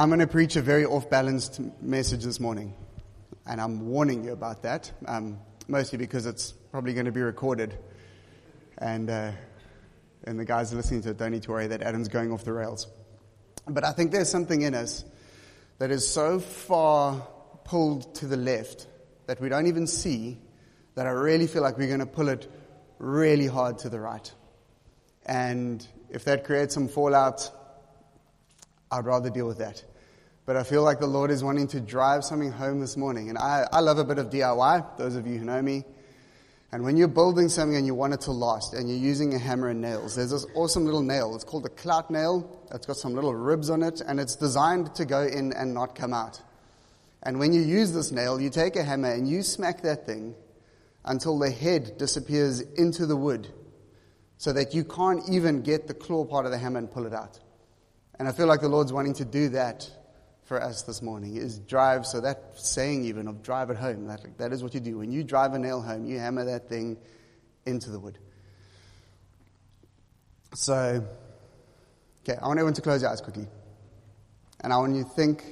I'm going to preach a very off balanced message this morning. And I'm warning you about that, um, mostly because it's probably going to be recorded. And, uh, and the guys listening to it don't need to worry that Adam's going off the rails. But I think there's something in us that is so far pulled to the left that we don't even see that I really feel like we're going to pull it really hard to the right. And if that creates some fallout, I'd rather deal with that. But I feel like the Lord is wanting to drive something home this morning. And I, I love a bit of DIY, those of you who know me. And when you're building something and you want it to last and you're using a hammer and nails, there's this awesome little nail. It's called a clout nail. It's got some little ribs on it and it's designed to go in and not come out. And when you use this nail, you take a hammer and you smack that thing until the head disappears into the wood so that you can't even get the claw part of the hammer and pull it out. And I feel like the Lord's wanting to do that for us this morning is drive. So that saying even of drive it home, that, that is what you do. When you drive a nail home, you hammer that thing into the wood. So, okay, I want everyone to close your eyes quickly. And I want you to think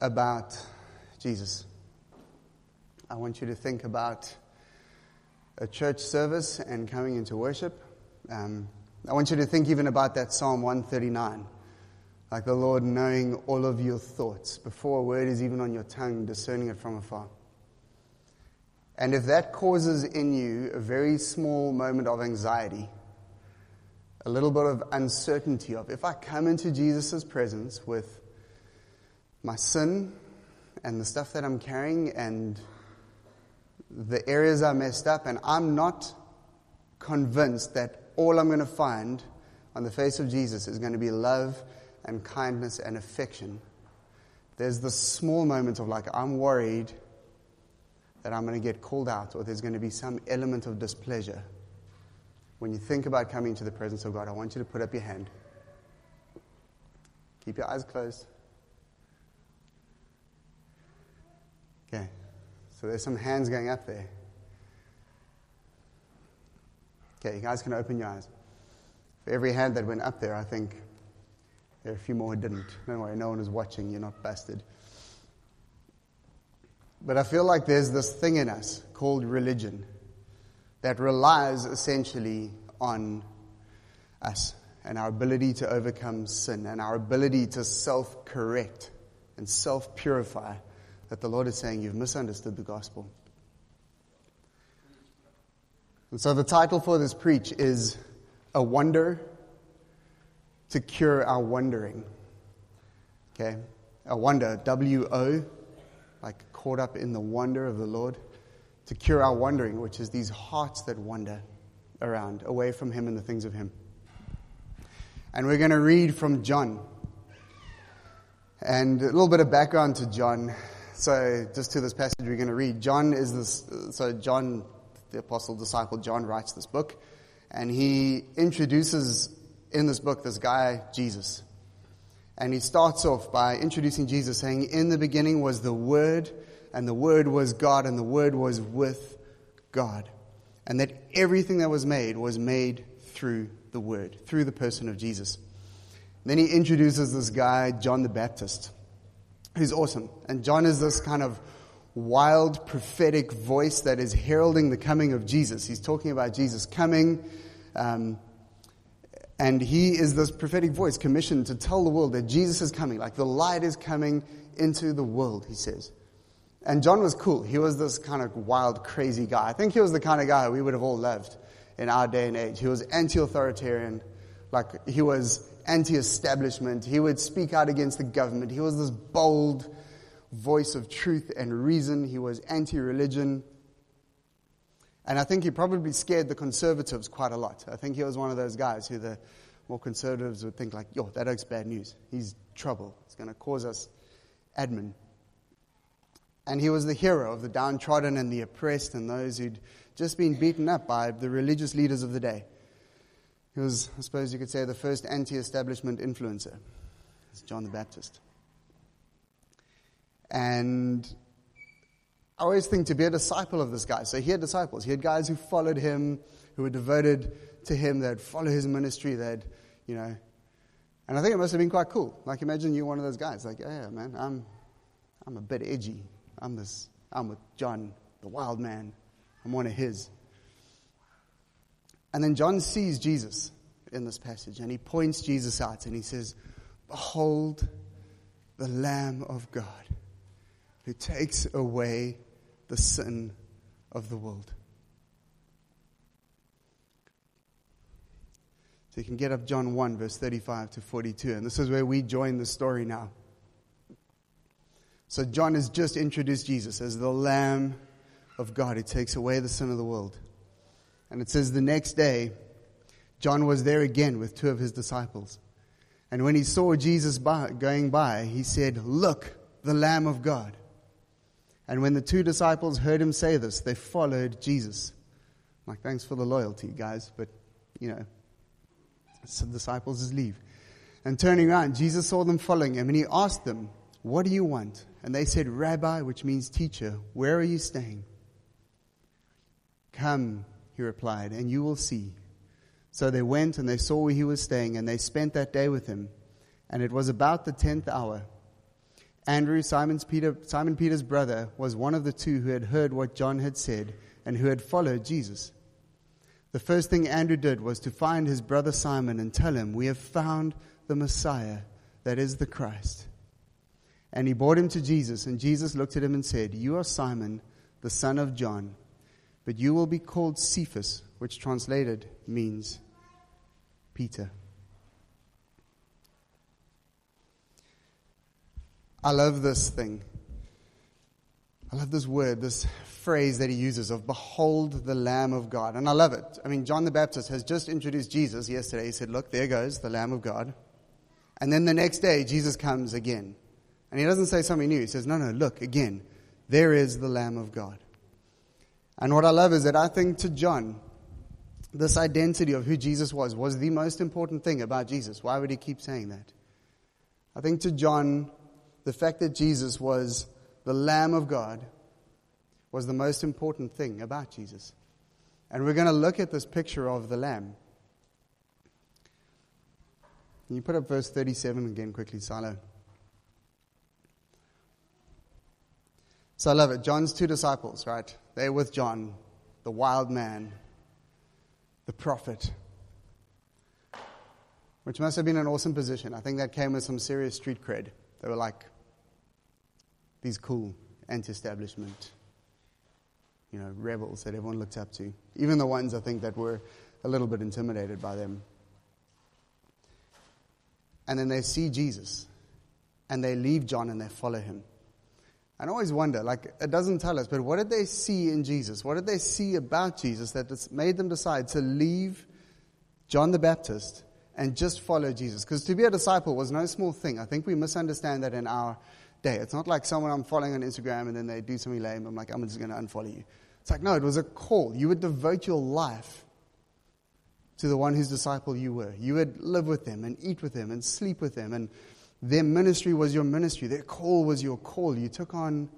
about Jesus. I want you to think about a church service and coming into worship. Um, I want you to think even about that Psalm 139. Like the Lord knowing all of your thoughts before a word is even on your tongue, discerning it from afar. And if that causes in you a very small moment of anxiety, a little bit of uncertainty of if I come into Jesus' presence with my sin and the stuff that I'm carrying and the areas I messed up, and I'm not convinced that all I'm going to find on the face of Jesus is going to be love and kindness and affection. There's this small moment of like, I'm worried that I'm going to get called out or there's going to be some element of displeasure. When you think about coming to the presence of God, I want you to put up your hand. Keep your eyes closed. Okay, so there's some hands going up there. Okay, you guys can open your eyes. For every hand that went up there, I think there are a few more who didn't. Don't worry, no one is watching. You're not busted. But I feel like there's this thing in us called religion that relies essentially on us and our ability to overcome sin and our ability to self correct and self purify. That the Lord is saying, You've misunderstood the gospel. And so the title for this preach is A Wonder to Cure Our Wandering. Okay? A wonder, W O, like caught up in the wonder of the Lord. To cure our wandering, which is these hearts that wander around, away from Him and the things of Him. And we're going to read from John. And a little bit of background to John. So, just to this passage we're going to read. John is this, so John the apostle disciple John writes this book, and he introduces in this book this guy, Jesus. And he starts off by introducing Jesus, saying, In the beginning was the Word, and the Word was God, and the Word was with God. And that everything that was made was made through the Word, through the person of Jesus. Then he introduces this guy, John the Baptist, who's awesome. And John is this kind of wild prophetic voice that is heralding the coming of Jesus. He's talking about Jesus coming. Um, and he is this prophetic voice commissioned to tell the world that Jesus is coming, like the light is coming into the world, he says. And John was cool. He was this kind of wild, crazy guy. I think he was the kind of guy we would have all loved in our day and age. He was anti authoritarian, like he was anti establishment. He would speak out against the government. He was this bold, voice of truth and reason. He was anti religion. And I think he probably scared the conservatives quite a lot. I think he was one of those guys who the more conservatives would think, like, yo, that oak's bad news. He's trouble. It's going to cause us admin. And he was the hero of the downtrodden and the oppressed and those who'd just been beaten up by the religious leaders of the day. He was, I suppose you could say, the first anti establishment influencer. It's John the Baptist. And I always think to be a disciple of this guy. So he had disciples. He had guys who followed him, who were devoted to him, that follow his ministry, that, you know, And I think it must have been quite cool. Like, imagine you're one of those guys. Like, yeah, man, I'm, I'm a bit edgy. I'm this. I'm with John, the wild man. I'm one of his. And then John sees Jesus in this passage, and he points Jesus out, and he says, "Behold, the Lamb of God, who takes away the sin of the world." So you can get up John 1, verse 35 to 42. And this is where we join the story now. So John has just introduced Jesus as the Lamb of God who takes away the sin of the world. And it says the next day, John was there again with two of his disciples. And when he saw Jesus by, going by, he said, Look, the Lamb of God. And when the two disciples heard him say this, they followed Jesus. I'm like, thanks for the loyalty, guys, but, you know, so the disciples just leave. And turning around, Jesus saw them following him, and he asked them, What do you want? And they said, Rabbi, which means teacher, where are you staying? Come, he replied, and you will see. So they went and they saw where he was staying, and they spent that day with him. And it was about the tenth hour. Andrew, Simon's Peter, Simon Peter's brother, was one of the two who had heard what John had said and who had followed Jesus. The first thing Andrew did was to find his brother Simon and tell him, We have found the Messiah, that is the Christ. And he brought him to Jesus, and Jesus looked at him and said, You are Simon, the son of John, but you will be called Cephas, which translated means Peter. I love this thing. I love this word, this phrase that he uses of behold the Lamb of God. And I love it. I mean, John the Baptist has just introduced Jesus yesterday. He said, Look, there goes the Lamb of God. And then the next day, Jesus comes again. And he doesn't say something new. He says, No, no, look, again, there is the Lamb of God. And what I love is that I think to John, this identity of who Jesus was was the most important thing about Jesus. Why would he keep saying that? I think to John, the fact that Jesus was the Lamb of God was the most important thing about Jesus. And we're going to look at this picture of the Lamb. Can you put up verse 37 again quickly, Silo? So I love it. John's two disciples, right? They're with John, the wild man, the prophet, which must have been an awesome position. I think that came with some serious street cred. They were like these cool anti establishment you know, rebels that everyone looked up to, even the ones I think that were a little bit intimidated by them. And then they see Jesus and they leave John and they follow him. And I always wonder, like, it doesn't tell us, but what did they see in Jesus? What did they see about Jesus that made them decide to leave John the Baptist and just follow Jesus? Because to be a disciple was no small thing. I think we misunderstand that in our day. It's not like someone I'm following on Instagram and then they do something lame. I'm like, I'm just going to unfollow you. It's like, no, it was a call. You would devote your life to the one whose disciple you were. You would live with them and eat with them and sleep with them. And their ministry was your ministry. Their call was your call. You took on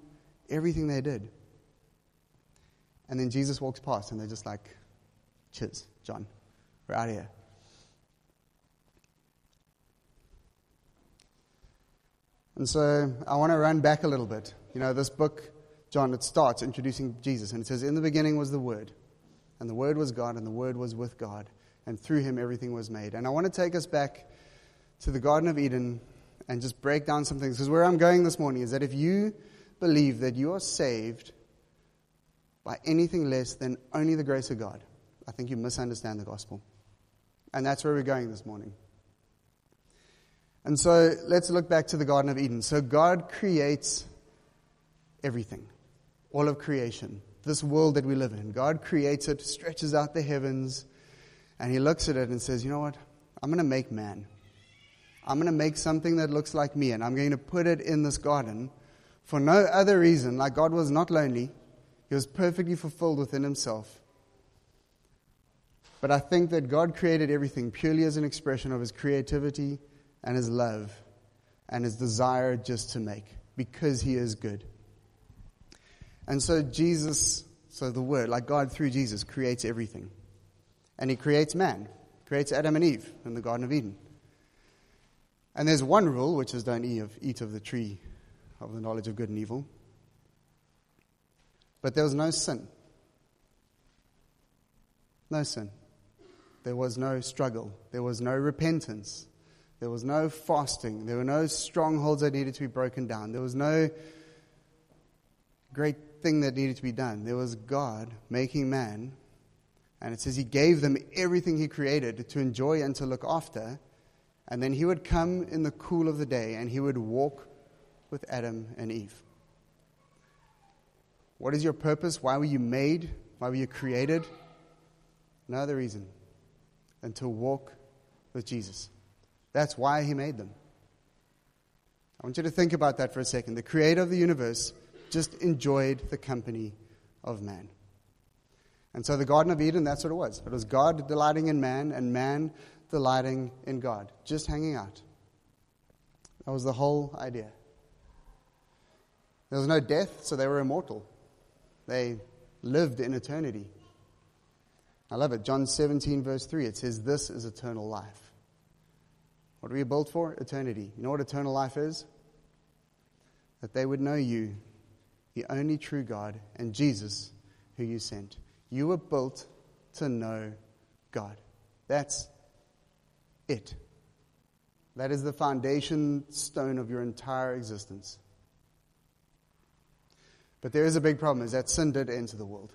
everything they did. And then Jesus walks past and they're just like, cheers, John, we're out of here. And so I want to run back a little bit. You know, this book John, it starts introducing Jesus, and it says, In the beginning was the Word, and the Word was God, and the Word was with God, and through him everything was made. And I want to take us back to the Garden of Eden and just break down some things. Because where I'm going this morning is that if you believe that you are saved by anything less than only the grace of God, I think you misunderstand the gospel. And that's where we're going this morning. And so let's look back to the Garden of Eden. So God creates everything all of creation, this world that we live in. God creates it, stretches out the heavens, and He looks at it and says, You know what? I'm going to make man. I'm going to make something that looks like me, and I'm going to put it in this garden for no other reason. Like God was not lonely, He was perfectly fulfilled within Himself. But I think that God created everything purely as an expression of His creativity and His love and His desire just to make because He is good. And so Jesus, so the Word, like God through Jesus, creates everything. And He creates man, creates Adam and Eve in the Garden of Eden. And there's one rule, which is don't eat of, eat of the tree of the knowledge of good and evil. But there was no sin. No sin. There was no struggle. There was no repentance. There was no fasting. There were no strongholds that needed to be broken down. There was no great thing that needed to be done. There was God making man. And it says he gave them everything he created to enjoy and to look after. And then he would come in the cool of the day and he would walk with Adam and Eve. What is your purpose? Why were you made? Why were you created? No other reason than to walk with Jesus. That's why he made them. I want you to think about that for a second. The creator of the universe just enjoyed the company of man. And so the Garden of Eden, that's what it was. It was God delighting in man and man delighting in God, just hanging out. That was the whole idea. There was no death, so they were immortal. They lived in eternity. I love it. John 17, verse 3, it says, This is eternal life. What are we built for? Eternity. You know what eternal life is? That they would know you, the only true God, and Jesus, who you sent. You were built to know God. That's it. That is the foundation stone of your entire existence. But there is a big problem, is that sin did enter the world.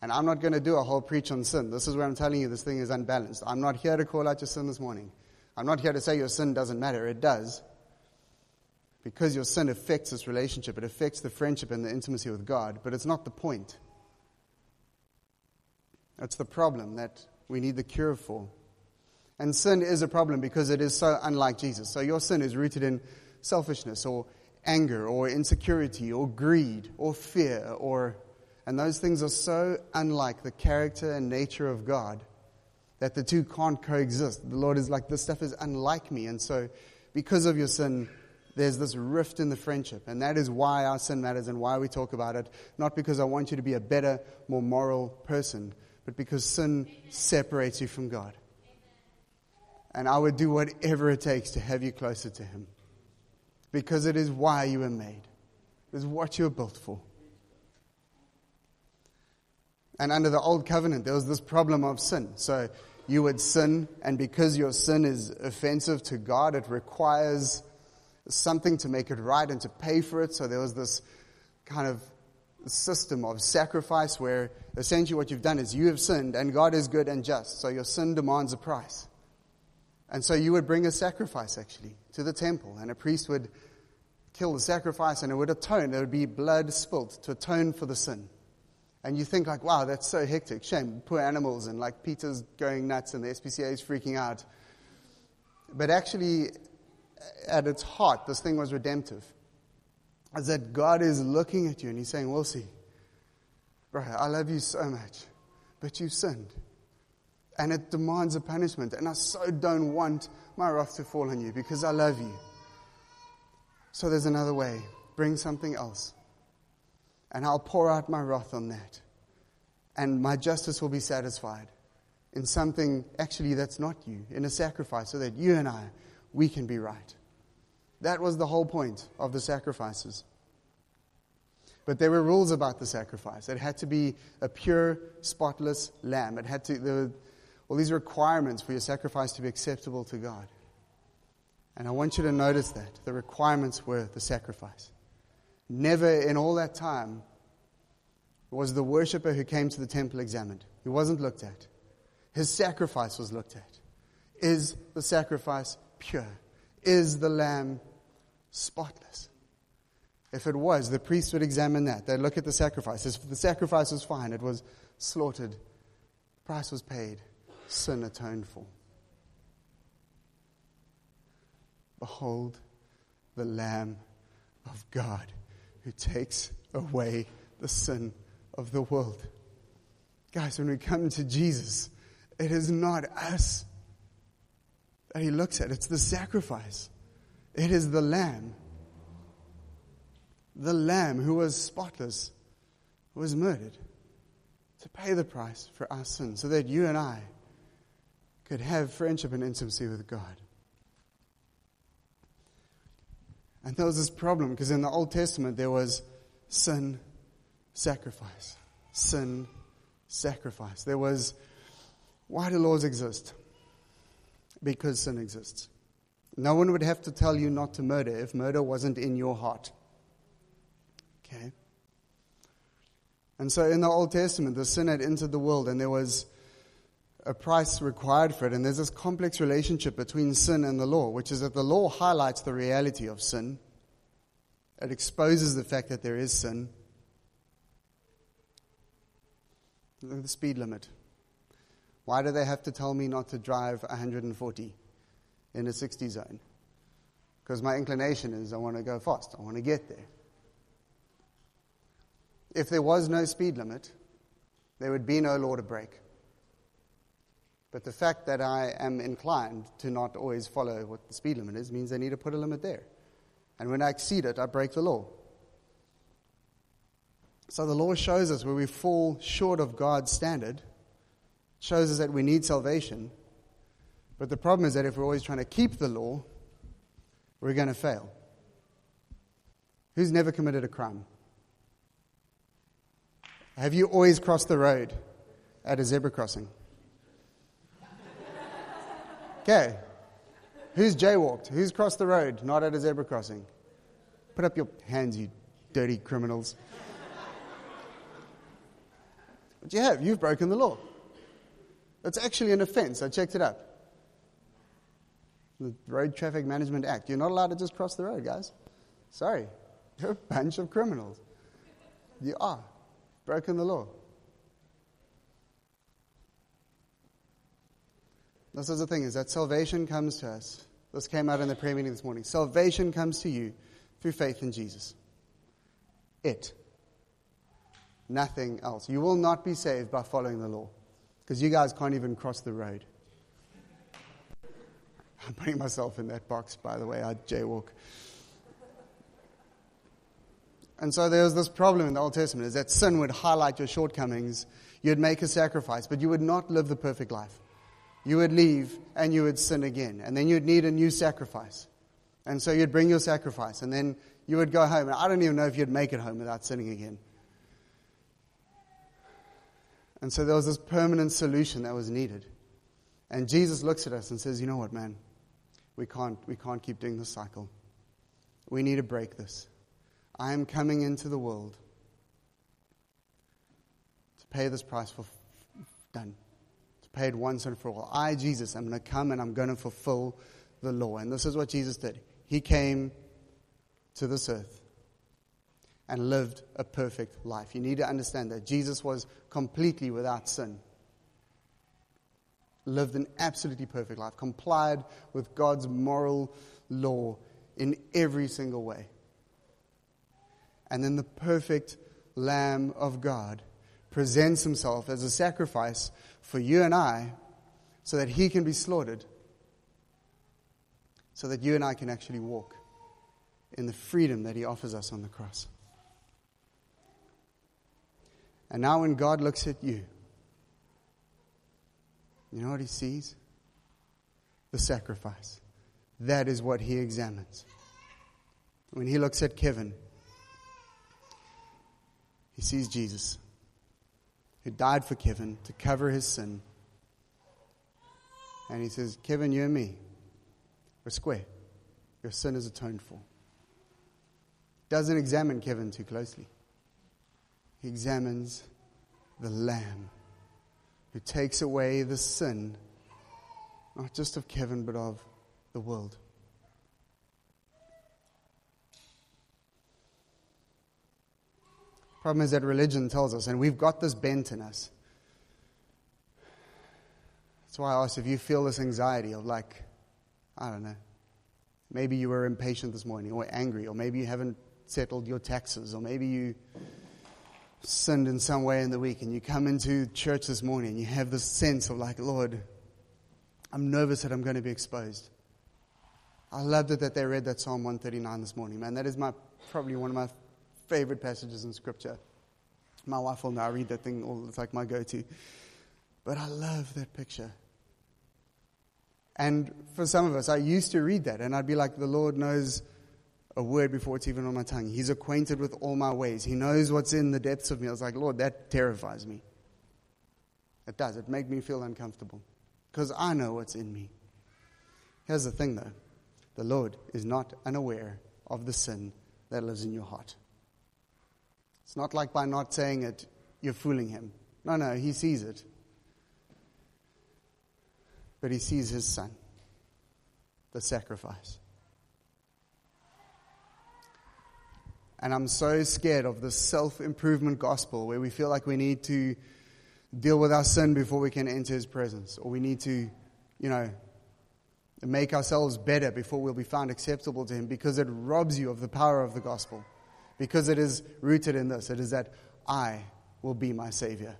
And I'm not going to do a whole preach on sin. This is where I'm telling you this thing is unbalanced. I'm not here to call out your sin this morning. I'm not here to say your sin doesn't matter. It does. Because your sin affects this relationship, it affects the friendship and the intimacy with God, but it's not the point. That's the problem that we need the cure for. And sin is a problem because it is so unlike Jesus. So your sin is rooted in selfishness or anger or insecurity or greed or fear or and those things are so unlike the character and nature of God that the two can't coexist. The Lord is like, this stuff is unlike me. And so, because of your sin, there's this rift in the friendship. And that is why our sin matters and why we talk about it. Not because I want you to be a better, more moral person, but because sin separates you from God. And I would do whatever it takes to have you closer to Him. Because it is why you were made, it is what you were built for. And under the old covenant, there was this problem of sin. So you would sin, and because your sin is offensive to God, it requires something to make it right and to pay for it. So there was this kind of system of sacrifice where essentially what you've done is you have sinned, and God is good and just. So your sin demands a price. And so you would bring a sacrifice actually to the temple, and a priest would kill the sacrifice, and it would atone. There would be blood spilt to atone for the sin. And you think like, wow, that's so hectic. Shame, poor animals, and like PETA's going nuts and the SPCA is freaking out. But actually, at its heart, this thing was redemptive. Is that God is looking at you and He's saying, We'll see. Bro, I love you so much, but you've sinned. And it demands a punishment. And I so don't want my wrath to fall on you because I love you. So there's another way. Bring something else and I'll pour out my wrath on that. And my justice will be satisfied in something actually that's not you, in a sacrifice, so that you and I, we can be right. That was the whole point of the sacrifices. But there were rules about the sacrifice. It had to be a pure, spotless lamb. It had to, there were all these requirements for your sacrifice to be acceptable to God. And I want you to notice that. The requirements were the sacrifice. Never in all that time was the worshiper who came to the temple examined. He wasn't looked at. His sacrifice was looked at. Is the sacrifice pure? Is the lamb spotless? If it was, the priest would examine that. They'd look at the sacrifice. If the sacrifice was fine, it was slaughtered, price was paid, sin atoned for. Behold the Lamb of God who takes away the sin of the world. Guys, when we come to Jesus, it is not us that he looks at, it's the sacrifice. It is the Lamb. The Lamb who was spotless, was murdered to pay the price for our sins so that you and I could have friendship and intimacy with God. And there was this problem because in the Old Testament there was sin, sacrifice, sin, sacrifice. There was, why do laws exist? Because sin exists. No one would have to tell you not to murder if murder wasn't in your heart. Okay? And so in the Old Testament, the sin had entered the world and there was a price required for it. And there's this complex relationship between sin and the law, which is that the law highlights the reality of sin. It exposes the fact that there is sin. Look at the speed limit. Why do they have to tell me not to drive 140 in a 60 zone? Because my inclination is I want to go fast. I want to get there. If there was no speed limit, there would be no law to break. But the fact that I am inclined to not always follow what the speed limit is means I need to put a limit there. And when I exceed it, I break the law. So the law shows us where we fall short of God's standard, shows us that we need salvation. But the problem is that if we're always trying to keep the law, we're going to fail. Who's never committed a crime? Have you always crossed the road at a zebra crossing? Okay. Who's jaywalked? Who's crossed the road not at a zebra crossing? Put up your hands, you dirty criminals. But you have. You've broken the law. It's actually an offense. I checked it up. The Road Traffic Management Act. You're not allowed to just cross the road, guys. Sorry. You're a bunch of criminals. You are broken the law. This is the thing is that salvation comes to us. This came out in the prayer meeting this morning. Salvation comes to you through faith in Jesus. It. Nothing else. You will not be saved by following the law. Because you guys can't even cross the road. I'm putting myself in that box, by the way. I jaywalk. And so there was this problem in the Old Testament is that sin would highlight your shortcomings. You'd make a sacrifice, but you would not live the perfect life. You would leave and you would sin again. And then you'd need a new sacrifice. And so you'd bring your sacrifice. And then you would go home. And I don't even know if you'd make it home without sinning again. And so there was this permanent solution that was needed. And Jesus looks at us and says, You know what, man? We can't, we can't keep doing this cycle. We need to break this. I am coming into the world to pay this price for done. It once and for all. I, Jesus, am going to come and I'm going to fulfill the law. And this is what Jesus did. He came to this earth and lived a perfect life. You need to understand that Jesus was completely without sin. Lived an absolutely perfect life, complied with God's moral law in every single way and then the perfect Lamb of God presents himself as a sacrifice for you and I so that he can be slaughtered, so that you and I can actually walk in the freedom that he offers us on the cross. And now, when God looks at you, you know what he sees? The sacrifice. That is what he examines. When he looks at Kevin, he sees Jesus, who died for Kevin to cover his sin. And he says, Kevin, you and me, we're square. Your sin is atoned for. Doesn't examine Kevin too closely. He examines the Lamb who takes away the sin, not just of Kevin, but of the world. Problem is that religion tells us, and we've got this bent in us. That's why I asked if you feel this anxiety of like, I don't know, maybe you were impatient this morning or angry, or maybe you haven't settled your taxes, or maybe you sinned in some way in the week and you come into church this morning and you have this sense of like, Lord, I'm nervous that I'm going to be exposed. I loved it that they read that Psalm 139 this morning, man. That is my probably one of my favorite passages in Scripture. My wife will now read that thing, all, it's like my go to. But I love that picture. And for some of us, I used to read that, and I'd be like, the Lord knows a word before it's even on my tongue. He's acquainted with all my ways. He knows what's in the depths of me. I was like, Lord, that terrifies me. It does. It makes me feel uncomfortable because I know what's in me. Here's the thing, though the Lord is not unaware of the sin that lives in your heart. It's not like by not saying it, you're fooling him. No, no, he sees it. But he sees his son, the sacrifice. And I'm so scared of the self improvement gospel where we feel like we need to deal with our sin before we can enter his presence, or we need to, you know, make ourselves better before we'll be found acceptable to him because it robs you of the power of the gospel. Because it is rooted in this it is that I will be my Savior.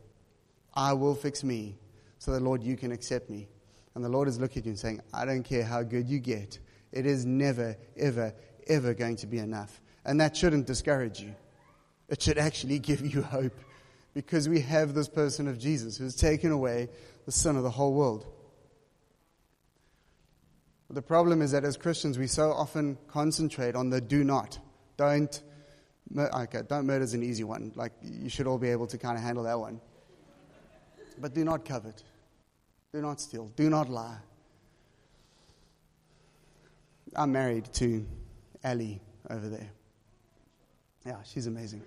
I will fix me so that, Lord, you can accept me. And the Lord is looking at you and saying, I don't care how good you get, it is never, ever, ever going to be enough. And that shouldn't discourage you. It should actually give you hope because we have this person of Jesus who's taken away the sin of the whole world. The problem is that as Christians, we so often concentrate on the do not. Don't, okay, don't murder is an easy one. Like, you should all be able to kind of handle that one. But do not covet. Do not steal. Do not lie. I'm married to Ellie over there. Yeah, she's amazing.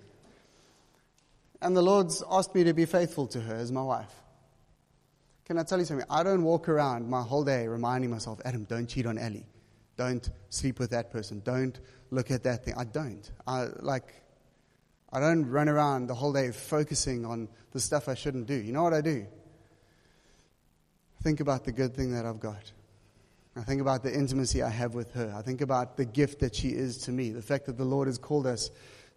And the Lord's asked me to be faithful to her as my wife. Can I tell you something? I don't walk around my whole day reminding myself, Adam, don't cheat on Ellie. Don't sleep with that person. Don't look at that thing. I don't. I like I don't run around the whole day focusing on the stuff I shouldn't do. You know what I do? Think about the good thing that I've got. I think about the intimacy I have with her. I think about the gift that she is to me. The fact that the Lord has called us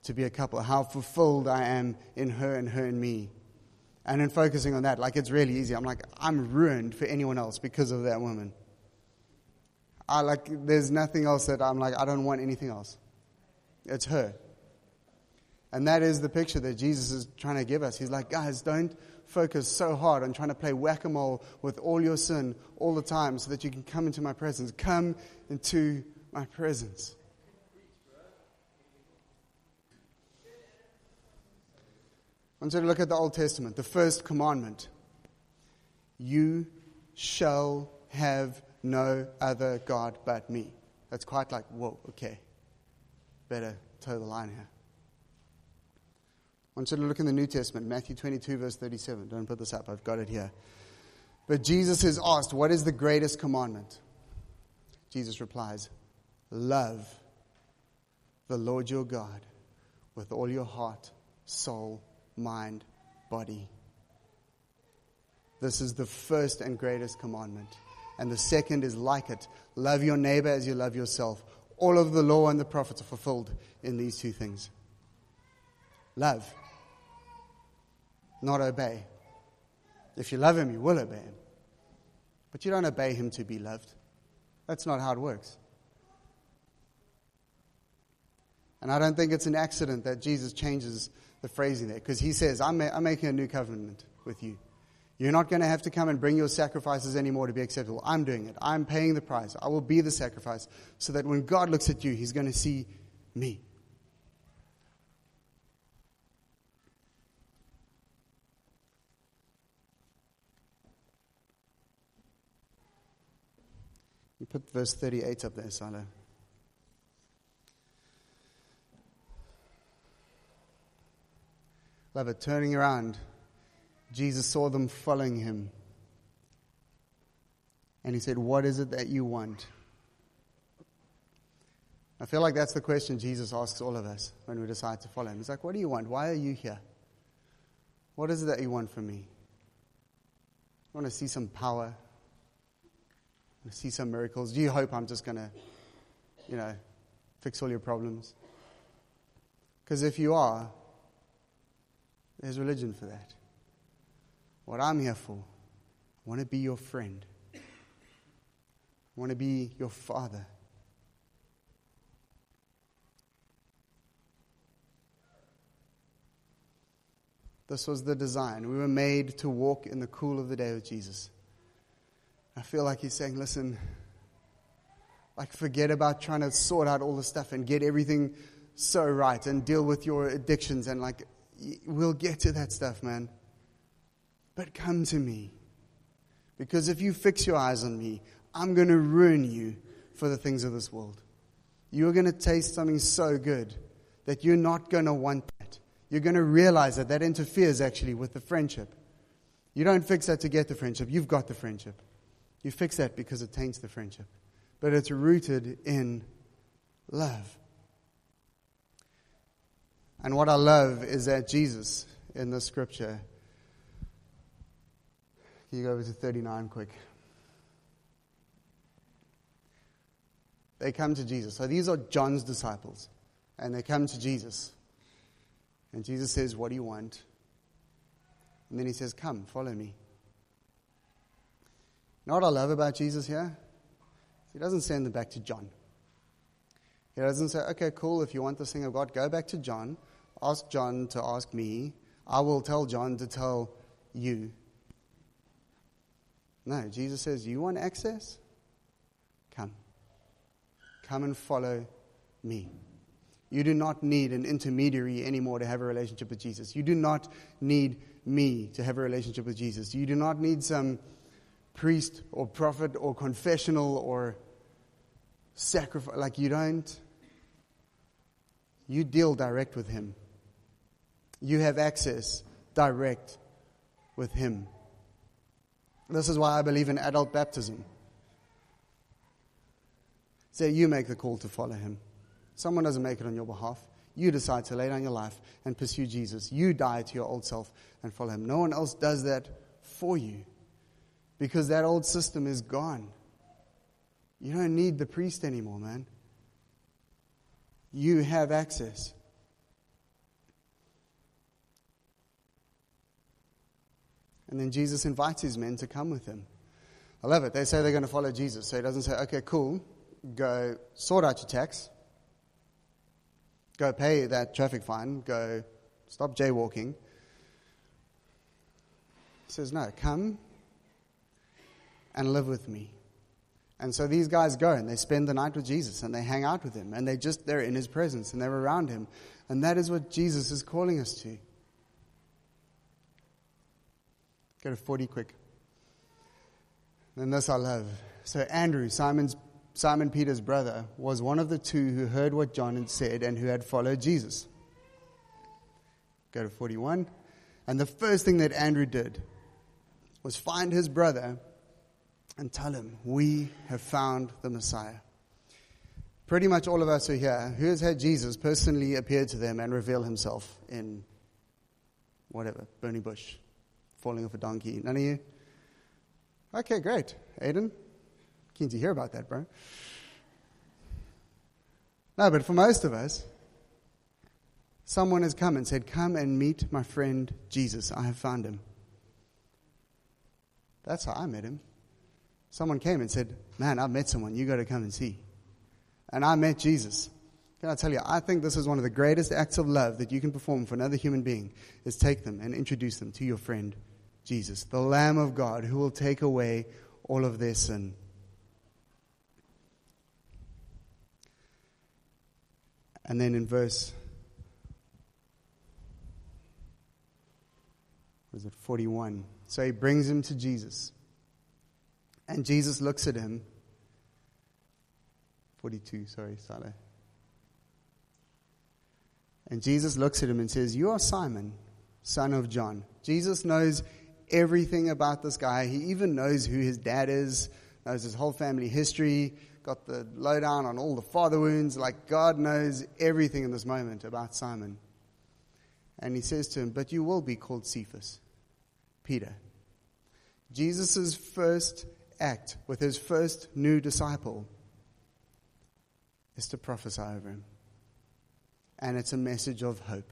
to be a couple, how fulfilled I am in her and her in me. And in focusing on that, like it's really easy. I'm like, I'm ruined for anyone else because of that woman. I like, there's nothing else that I'm like, I don't want anything else. It's her. And that is the picture that Jesus is trying to give us. He's like, guys, don't focus so hard on trying to play whack a mole with all your sin all the time so that you can come into my presence. Come into my presence. I want you to look at the Old Testament, the first commandment. You shall have no other God but me. That's quite like, whoa, okay. Better toe the line here. I want you to look in the New Testament, Matthew 22, verse 37. Don't put this up, I've got it here. But Jesus is asked, What is the greatest commandment? Jesus replies, Love the Lord your God with all your heart, soul, mind, body. This is the first and greatest commandment. And the second is like it love your neighbor as you love yourself. All of the law and the prophets are fulfilled in these two things love, not obey. If you love him, you will obey him. But you don't obey him to be loved. That's not how it works. And I don't think it's an accident that Jesus changes the phrasing there because he says, I'm, ma- I'm making a new covenant with you. You're not going to have to come and bring your sacrifices anymore to be acceptable. I'm doing it. I'm paying the price. I will be the sacrifice so that when God looks at you, he's going to see me. You put verse 38 up there, Silo. Love it. Turning around, Jesus saw them following him. And he said, What is it that you want? I feel like that's the question Jesus asks all of us when we decide to follow him. He's like, What do you want? Why are you here? What is it that you want from me? I want to see some power. I want to see some miracles. Do you hope I'm just going to, you know, fix all your problems? Because if you are, there's religion for that. What I'm here for, I want to be your friend. I want to be your father. This was the design. We were made to walk in the cool of the day with Jesus. I feel like he's saying, listen, Like, forget about trying to sort out all the stuff and get everything so right and deal with your addictions. And, like, we'll get to that stuff, man. But come to me. Because if you fix your eyes on me, I'm going to ruin you for the things of this world. You're going to taste something so good that you're not going to want that. You're going to realize that that interferes actually with the friendship. You don't fix that to get the friendship, you've got the friendship. You fix that because it taints the friendship. But it's rooted in love. And what I love is that Jesus in the scripture. Can you go over to 39 quick? They come to Jesus. So these are John's disciples. And they come to Jesus. And Jesus says, What do you want? And then he says, Come, follow me. You know what I love about Jesus here? He doesn't send them back to John. He doesn't say, Okay, cool, if you want this thing of God, go back to John. Ask John to ask me. I will tell John to tell you. No, Jesus says, You want access? Come. Come and follow me. You do not need an intermediary anymore to have a relationship with Jesus. You do not need me to have a relationship with Jesus. You do not need some priest or prophet or confessional or sacrifice. Like, you don't. You deal direct with Him. You have access direct with Him. This is why I believe in adult baptism. Say you make the call to follow him. Someone doesn't make it on your behalf. You decide to lay down your life and pursue Jesus. You die to your old self and follow him. No one else does that for you because that old system is gone. You don't need the priest anymore, man. You have access. And then Jesus invites his men to come with him. I love it. They say they're going to follow Jesus. So he doesn't say, okay, cool go sort out your tax, go pay that traffic fine, go stop jaywalking. He says, No, come and live with me. And so these guys go and they spend the night with Jesus and they hang out with him and they just, they're in his presence and they're around him. And that is what Jesus is calling us to. Go to 40 quick. And this I love. So Andrew, Simon's Simon Peter's brother, was one of the two who heard what John had said and who had followed Jesus. Go to 41. And the first thing that Andrew did was find his brother and tell him, We have found the Messiah. Pretty much all of us are here. Who has had Jesus personally appear to them and reveal himself in whatever, burning bush, falling off a donkey? None of you? Okay, great. Aiden, Keen to hear about that, bro. No, but for most of us, someone has come and said, Come and meet my friend Jesus. I have found him. That's how I met him. Someone came and said, Man, I've met someone. You got to come and see. And I met Jesus. Can I tell you, I think this is one of the greatest acts of love that you can perform for another human being is take them and introduce them to your friend Jesus, the Lamb of God who will take away all of their sin. And then in verse was it 41? So he brings him to Jesus. And Jesus looks at him. 42, sorry, Salah. And Jesus looks at him and says, You are Simon, son of John. Jesus knows everything about this guy. He even knows who his dad is, knows his whole family history, got the lowdown on all the father wounds. Like God knows everything in this moment about Simon. And he says to him, But you will be called Cephas, Peter. Jesus' first act with his first new disciple is to prophesy over him. And it's a message of hope.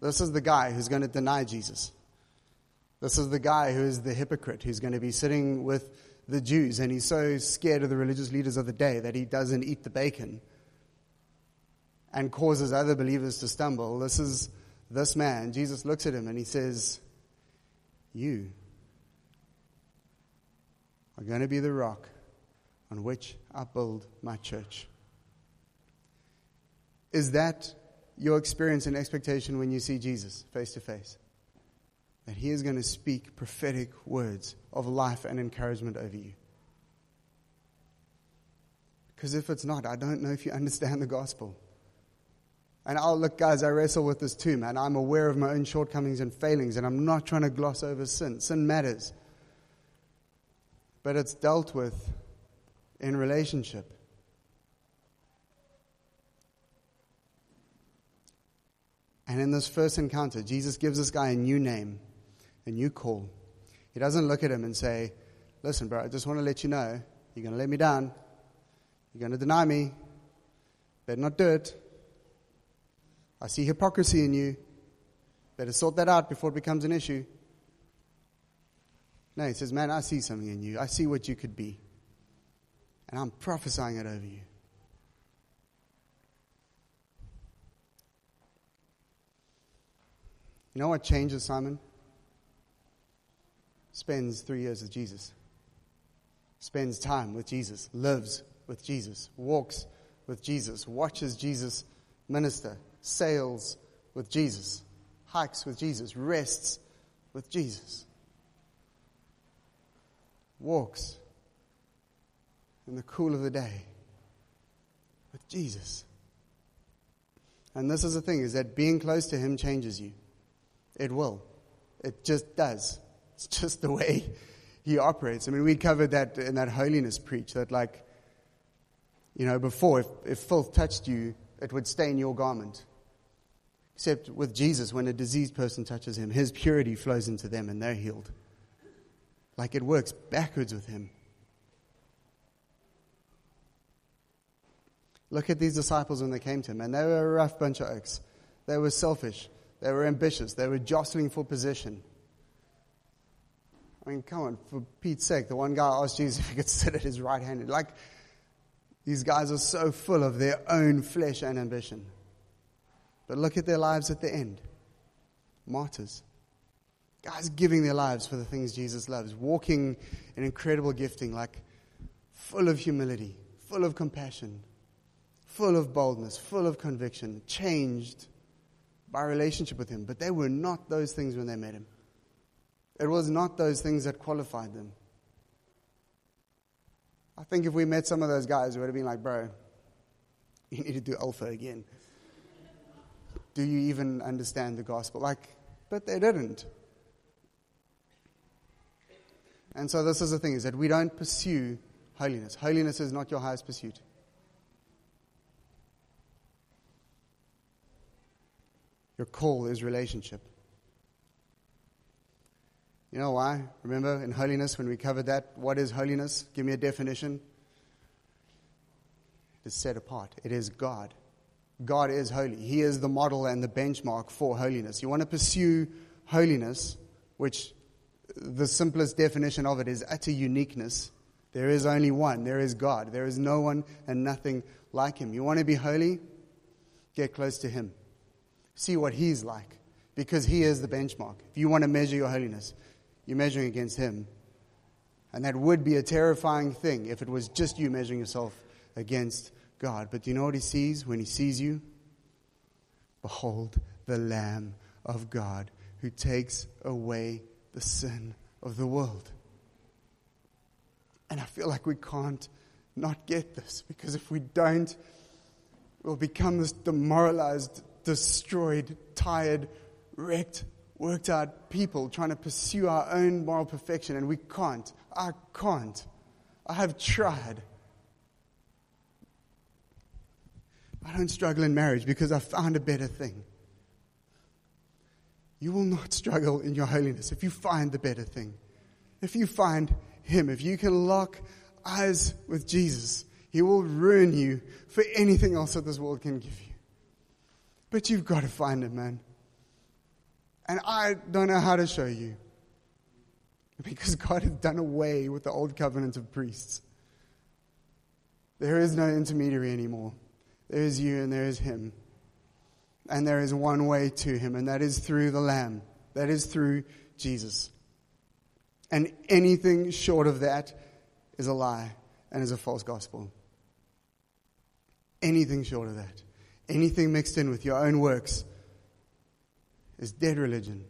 This is the guy who's going to deny Jesus. This is the guy who is the hypocrite who's going to be sitting with the Jews, and he's so scared of the religious leaders of the day that he doesn't eat the bacon and causes other believers to stumble. This is this man. Jesus looks at him and he says, You are going to be the rock on which I build my church. Is that your experience and expectation when you see Jesus face to face? That he is going to speak prophetic words of life and encouragement over you. Because if it's not, I don't know if you understand the gospel. And I'll look, guys, I wrestle with this too, man. I'm aware of my own shortcomings and failings, and I'm not trying to gloss over sin. Sin matters. But it's dealt with in relationship. And in this first encounter, Jesus gives this guy a new name, a new call. He doesn't look at him and say, Listen, bro, I just want to let you know you're going to let me down. You're going to deny me. Better not do it. I see hypocrisy in you. Better sort that out before it becomes an issue. No, he says, Man, I see something in you. I see what you could be. And I'm prophesying it over you. You know what changes Simon? Spends three years with Jesus. Spends time with Jesus. Lives with Jesus. Walks with Jesus. Watches Jesus minister sails with Jesus, hikes with Jesus, rests with Jesus, walks in the cool of the day with Jesus. And this is the thing is that being close to him changes you. It will. It just does. It's just the way he operates. I mean, we covered that in that holiness preach that like you know, before if, if filth touched you, it would stain your garment. Except with Jesus, when a diseased person touches him, his purity flows into them and they're healed. Like it works backwards with him. Look at these disciples when they came to him, and they were a rough bunch of oaks. They were selfish. They were ambitious. They were jostling for position. I mean, come on, for Pete's sake, the one guy asked Jesus if he could sit at his right hand. Like, these guys are so full of their own flesh and ambition. But look at their lives at the end martyrs. Guys giving their lives for the things Jesus loves, walking in incredible gifting, like full of humility, full of compassion, full of boldness, full of conviction, changed by relationship with Him. But they were not those things when they met Him. It was not those things that qualified them. I think if we met some of those guys, we would have been like, bro, you need to do alpha again do you even understand the gospel? Like, but they didn't. And so this is the thing is that we don't pursue holiness. Holiness is not your highest pursuit. Your call is relationship. You know why? Remember in holiness when we covered that? What is holiness? Give me a definition. It is set apart. It is God. God is holy. He is the model and the benchmark for holiness. You want to pursue holiness, which the simplest definition of it is utter uniqueness. There is only one. There is God. There is no one and nothing like Him. You want to be holy? Get close to Him. See what He's like, because He is the benchmark. If you want to measure your holiness, you're measuring against Him. And that would be a terrifying thing if it was just you measuring yourself against God. But do you know what he sees when he sees you? Behold, the Lamb of God who takes away the sin of the world. And I feel like we can't not get this because if we don't, we'll become this demoralized, destroyed, tired, wrecked, worked out people trying to pursue our own moral perfection, and we can't. I can't. I have tried. I don't struggle in marriage because I found a better thing. You will not struggle in your holiness if you find the better thing. If you find Him, if you can lock eyes with Jesus, He will ruin you for anything else that this world can give you. But you've got to find Him, man. And I don't know how to show you. Because God has done away with the old covenant of priests. There is no intermediary anymore. There is you and there is him. And there is one way to him, and that is through the Lamb. That is through Jesus. And anything short of that is a lie. and is a false gospel. Anything short of that, anything mixed in with your own works, is dead religion.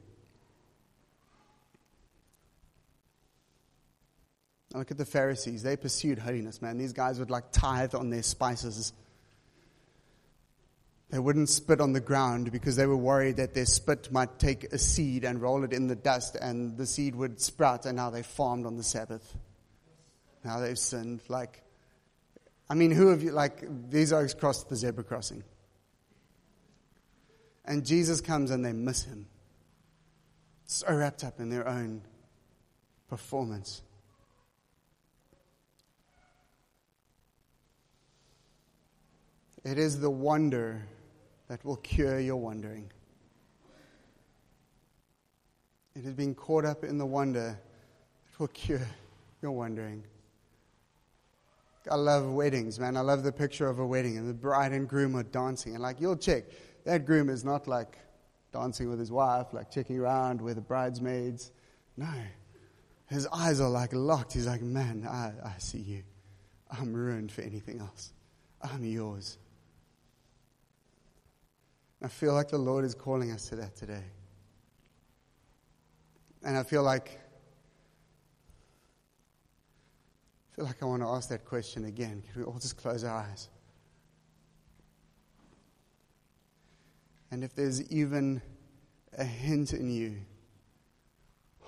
look at the Pharisees. They pursued holiness, man. These guys would like tithe on their spices. They wouldn't spit on the ground because they were worried that their spit might take a seed and roll it in the dust and the seed would sprout and now they farmed on the Sabbath. Now they've sinned. Like, I mean, who of you, like, these oaks crossed the zebra crossing. And Jesus comes and they miss him. So wrapped up in their own performance. It is the wonder that will cure your wandering. It is being caught up in the wonder that will cure your wandering. I love weddings, man. I love the picture of a wedding and the bride and groom are dancing. And like, you'll check, that groom is not like dancing with his wife, like checking around with the bridesmaids. No. His eyes are like locked. He's like, man, I, I see you. I'm ruined for anything else. I'm yours. I feel like the Lord is calling us to that today. And I feel like I feel like I want to ask that question again. Can we all just close our eyes? And if there's even a hint in you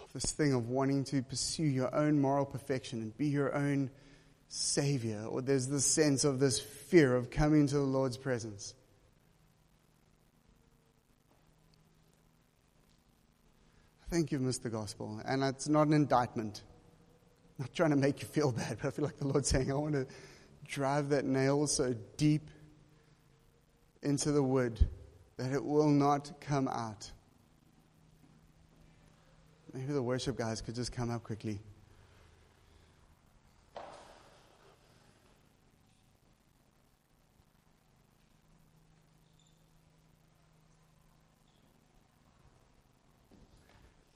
of this thing of wanting to pursue your own moral perfection and be your own savior, or there's this sense of this fear of coming to the Lord's presence, I think you've missed the gospel. And it's not an indictment. I'm not trying to make you feel bad, but I feel like the Lord's saying, I want to drive that nail so deep into the wood that it will not come out. Maybe the worship guys could just come up quickly.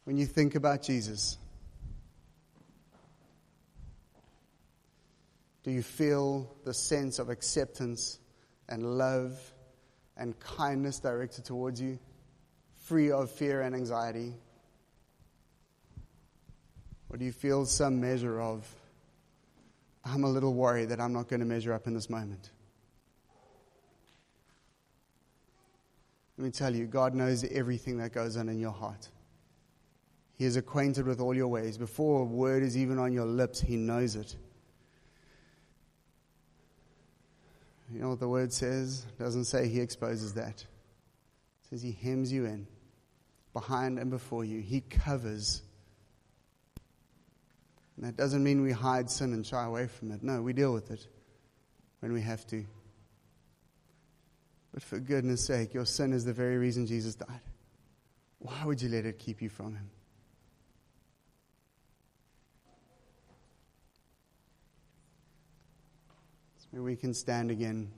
when you think about Jesus? Do you feel the sense of acceptance and love and kindness directed towards you, free of fear and anxiety? Or do you feel some measure of, I'm a little worried that I'm not going to measure up in this moment? Let me tell you, God knows everything that goes on in your heart. He is acquainted with all your ways. Before a word is even on your lips, He knows it. You know what the word says? It doesn't say He exposes that. It says He hems you in, behind and before you. He covers. And that doesn't mean we hide sin and shy away from it. No, we deal with it when we have to. But for goodness sake, your sin is the very reason Jesus died. Why would you let it keep you from Him? We can stand again.